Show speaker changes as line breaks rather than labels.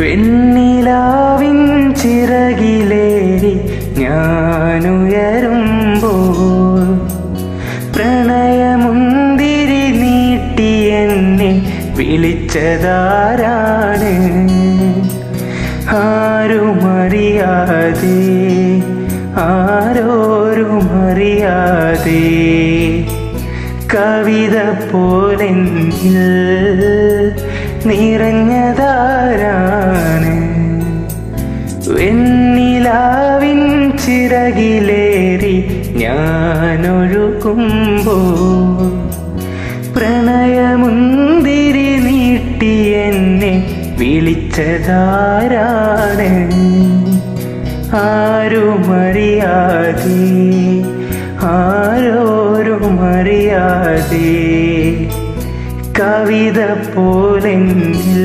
വെണ്ണിലാവിൻ ചിറകിലേറി ഞാനുയരുമ്പോൾ പ്രണയമുന്തിരി നീട്ടി എന്നെ വിളിച്ചതാരാണ്? ആരുമറിയാതെ ആരോരുമറിയാതെ കവിത പോലെങ്കിൽ നിറഞ്ഞതാരാണ്? ഞാനൊഴുകുമ്പോൾ പ്രണയമുന്തിരി നീട്ടി എന്നെ വിളിച്ചതാരാണ്? ആരുമറിയാതെ ആരോരുമറിയാതെ കവിത പോലെങ്കിൽ